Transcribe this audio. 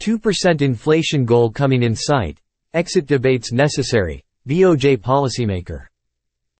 2% inflation goal coming in sight. Exit debates necessary. BOJ policymaker.